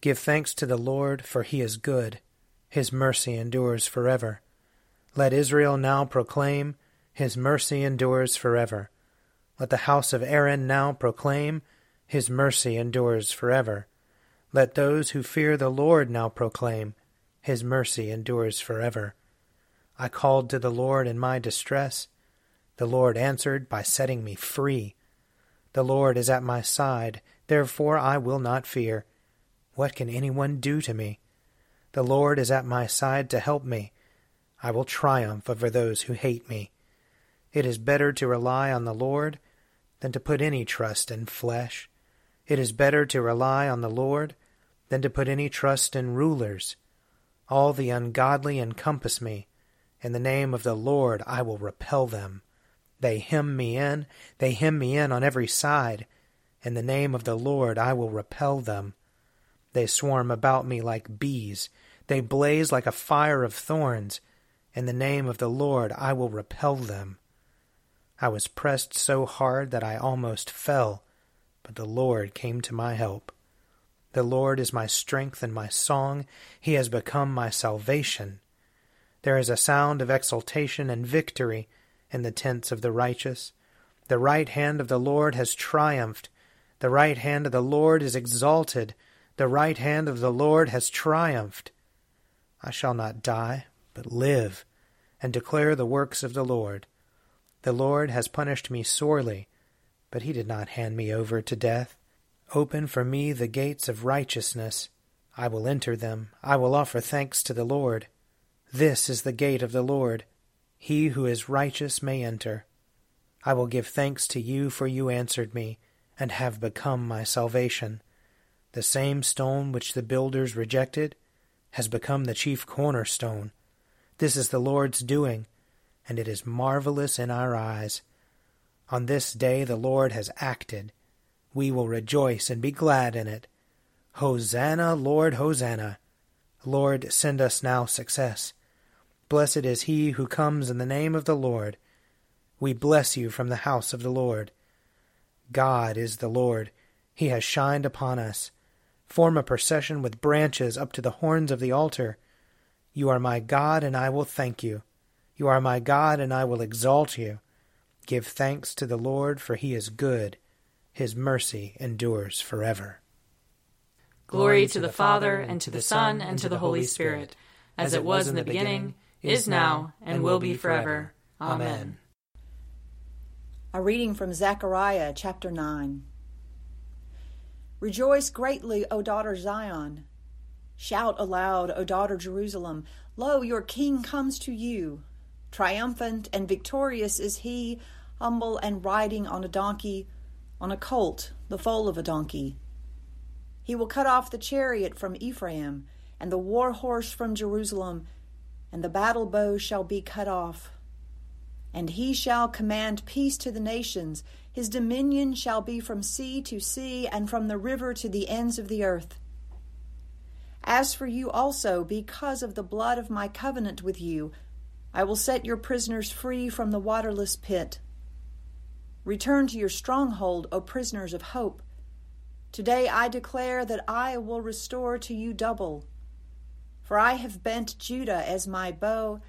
Give thanks to the Lord, for he is good. His mercy endures forever. Let Israel now proclaim, His mercy endures forever. Let the house of Aaron now proclaim, His mercy endures forever. Let those who fear the Lord now proclaim, His mercy endures forever. I called to the Lord in my distress. The Lord answered by setting me free. The Lord is at my side, therefore I will not fear. What can anyone do to me? The Lord is at my side to help me. I will triumph over those who hate me. It is better to rely on the Lord than to put any trust in flesh. It is better to rely on the Lord than to put any trust in rulers. All the ungodly encompass me. In the name of the Lord I will repel them. They hem me in, they hem me in on every side. In the name of the Lord I will repel them. They swarm about me like bees. They blaze like a fire of thorns. In the name of the Lord I will repel them. I was pressed so hard that I almost fell, but the Lord came to my help. The Lord is my strength and my song. He has become my salvation. There is a sound of exultation and victory in the tents of the righteous. The right hand of the Lord has triumphed. The right hand of the Lord is exalted. The right hand of the Lord has triumphed. I shall not die, but live, and declare the works of the Lord. The Lord has punished me sorely, but he did not hand me over to death. Open for me the gates of righteousness. I will enter them. I will offer thanks to the Lord. This is the gate of the Lord. He who is righteous may enter. I will give thanks to you, for you answered me, and have become my salvation. The same stone which the builders rejected has become the chief cornerstone. This is the Lord's doing, and it is marvelous in our eyes. On this day the Lord has acted. We will rejoice and be glad in it. Hosanna, Lord, Hosanna. Lord, send us now success. Blessed is he who comes in the name of the Lord. We bless you from the house of the Lord. God is the Lord. He has shined upon us. Form a procession with branches up to the horns of the altar. You are my God, and I will thank you. You are my God, and I will exalt you. Give thanks to the Lord, for he is good. His mercy endures forever. Glory to the Father, and to the Son, and to the Holy Spirit, as it was in the beginning, is now, and will be forever. Amen. A reading from Zechariah chapter 9. Rejoice greatly, O daughter Zion. Shout aloud, O daughter Jerusalem. Lo, your king comes to you. Triumphant and victorious is he, humble and riding on a donkey, on a colt, the foal of a donkey. He will cut off the chariot from Ephraim, and the war horse from Jerusalem, and the battle bow shall be cut off. And he shall command peace to the nations. His dominion shall be from sea to sea, and from the river to the ends of the earth. As for you also, because of the blood of my covenant with you, I will set your prisoners free from the waterless pit. Return to your stronghold, O prisoners of hope. Today I declare that I will restore to you double. For I have bent Judah as my bow,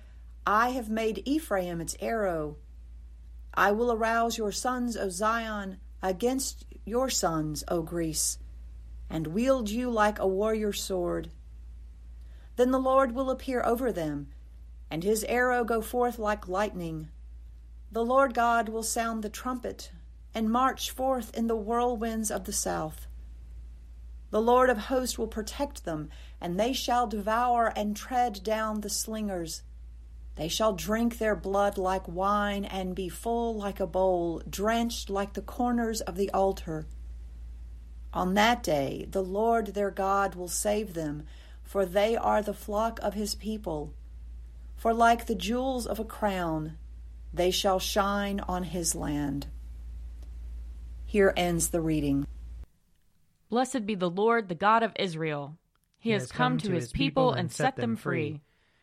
I have made Ephraim its arrow. I will arouse your sons, O Zion, against your sons, O Greece and wield you like a warrior sword. Then the Lord will appear over them, and his arrow go forth like lightning. The Lord God will sound the trumpet, and march forth in the whirlwinds of the south. The Lord of hosts will protect them, and they shall devour and tread down the slingers. They shall drink their blood like wine, and be full like a bowl, drenched like the corners of the altar. On that day, the Lord their God will save them, for they are the flock of his people. For like the jewels of a crown, they shall shine on his land. Here ends the reading. Blessed be the Lord, the God of Israel. He, he has come, come to his people and set them free.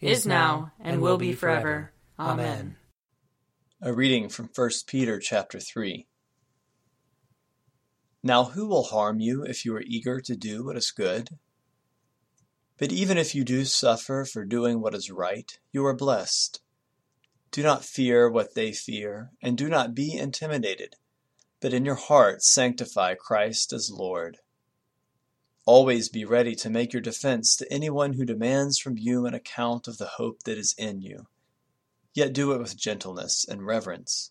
is now, and will be forever. Amen. A reading from 1 Peter chapter 3. Now who will harm you if you are eager to do what is good? But even if you do suffer for doing what is right, you are blessed. Do not fear what they fear, and do not be intimidated, but in your hearts sanctify Christ as Lord. Always be ready to make your defense to anyone who demands from you an account of the hope that is in you, yet do it with gentleness and reverence.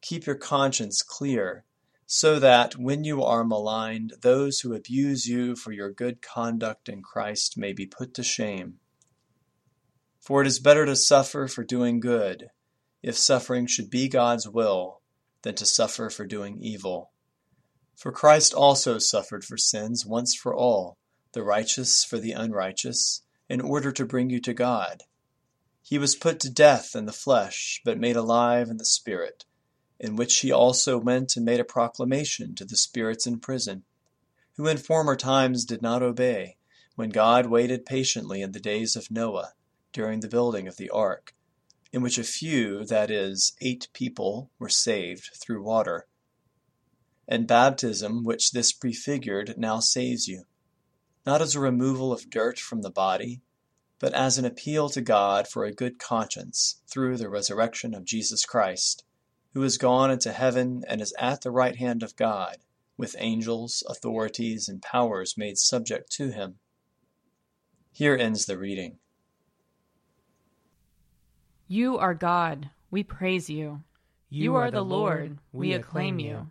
Keep your conscience clear so that when you are maligned, those who abuse you for your good conduct in Christ may be put to shame. For it is better to suffer for doing good, if suffering should be God's will, than to suffer for doing evil. For Christ also suffered for sins once for all, the righteous for the unrighteous, in order to bring you to God. He was put to death in the flesh, but made alive in the Spirit in which he also went and made a proclamation to the spirits in prison, who in former times did not obey, when God waited patiently in the days of Noah, during the building of the ark, in which a few, that is, eight people, were saved through water. And baptism, which this prefigured, now saves you, not as a removal of dirt from the body, but as an appeal to God for a good conscience through the resurrection of Jesus Christ who is gone into heaven and is at the right hand of God, with angels, authorities, and powers made subject to him. Here ends the reading. You are God, we praise you. You are the Lord, we acclaim you. You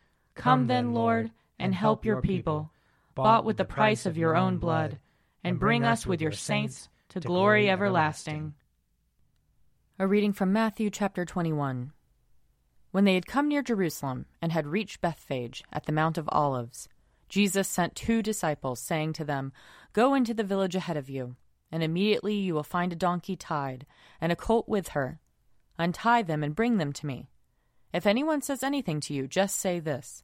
Come then, Lord, and help your people, bought with the price of your own blood, and bring us with your saints to glory everlasting. A reading from Matthew chapter 21. When they had come near Jerusalem and had reached Bethphage at the Mount of Olives, Jesus sent two disciples, saying to them, Go into the village ahead of you, and immediately you will find a donkey tied, and a colt with her. Untie them and bring them to me. If anyone says anything to you, just say this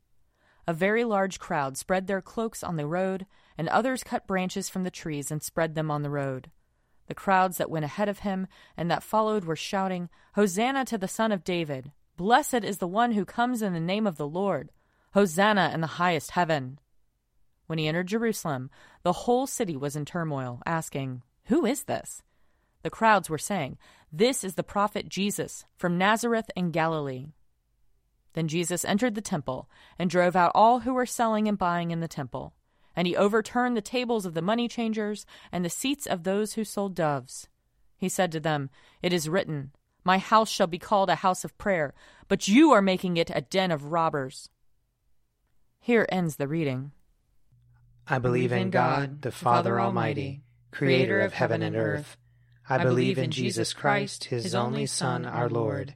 A very large crowd spread their cloaks on the road, and others cut branches from the trees and spread them on the road. The crowds that went ahead of him and that followed were shouting, Hosanna to the Son of David! Blessed is the one who comes in the name of the Lord! Hosanna in the highest heaven! When he entered Jerusalem, the whole city was in turmoil, asking, Who is this? The crowds were saying, This is the prophet Jesus from Nazareth in Galilee. Then Jesus entered the temple and drove out all who were selling and buying in the temple. And he overturned the tables of the money changers and the seats of those who sold doves. He said to them, It is written, My house shall be called a house of prayer, but you are making it a den of robbers. Here ends the reading. I believe in God, the Father Almighty, creator of heaven and earth. I believe in Jesus Christ, his only Son, our Lord.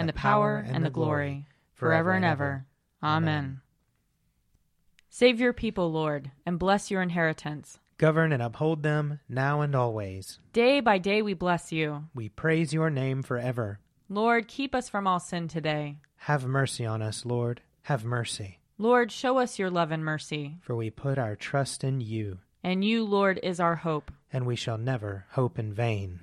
and the power, and the glory, forever and ever. Amen. Save your people, Lord, and bless your inheritance. Govern and uphold them now and always. Day by day we bless you. We praise your name forever. Lord, keep us from all sin today. Have mercy on us, Lord. Have mercy. Lord, show us your love and mercy. For we put our trust in you. And you, Lord, is our hope. And we shall never hope in vain.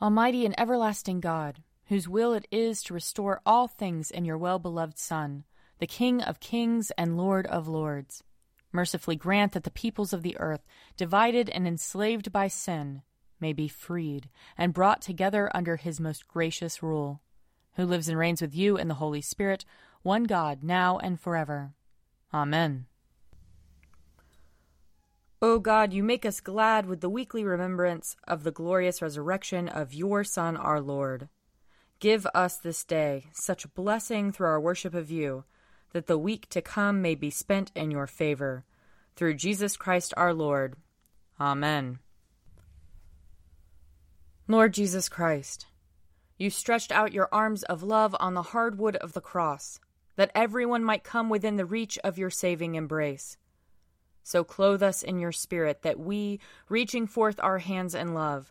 Almighty and everlasting God, whose will it is to restore all things in your well beloved Son, the King of kings and Lord of lords, mercifully grant that the peoples of the earth, divided and enslaved by sin, may be freed and brought together under his most gracious rule, who lives and reigns with you in the Holy Spirit, one God, now and forever. Amen. O God, you make us glad with the weekly remembrance of the glorious resurrection of your Son, our Lord. Give us this day such blessing through our worship of you, that the week to come may be spent in your favor. Through Jesus Christ our Lord. Amen. Lord Jesus Christ, you stretched out your arms of love on the hard wood of the cross, that everyone might come within the reach of your saving embrace. So clothe us in your spirit, that we, reaching forth our hands in love,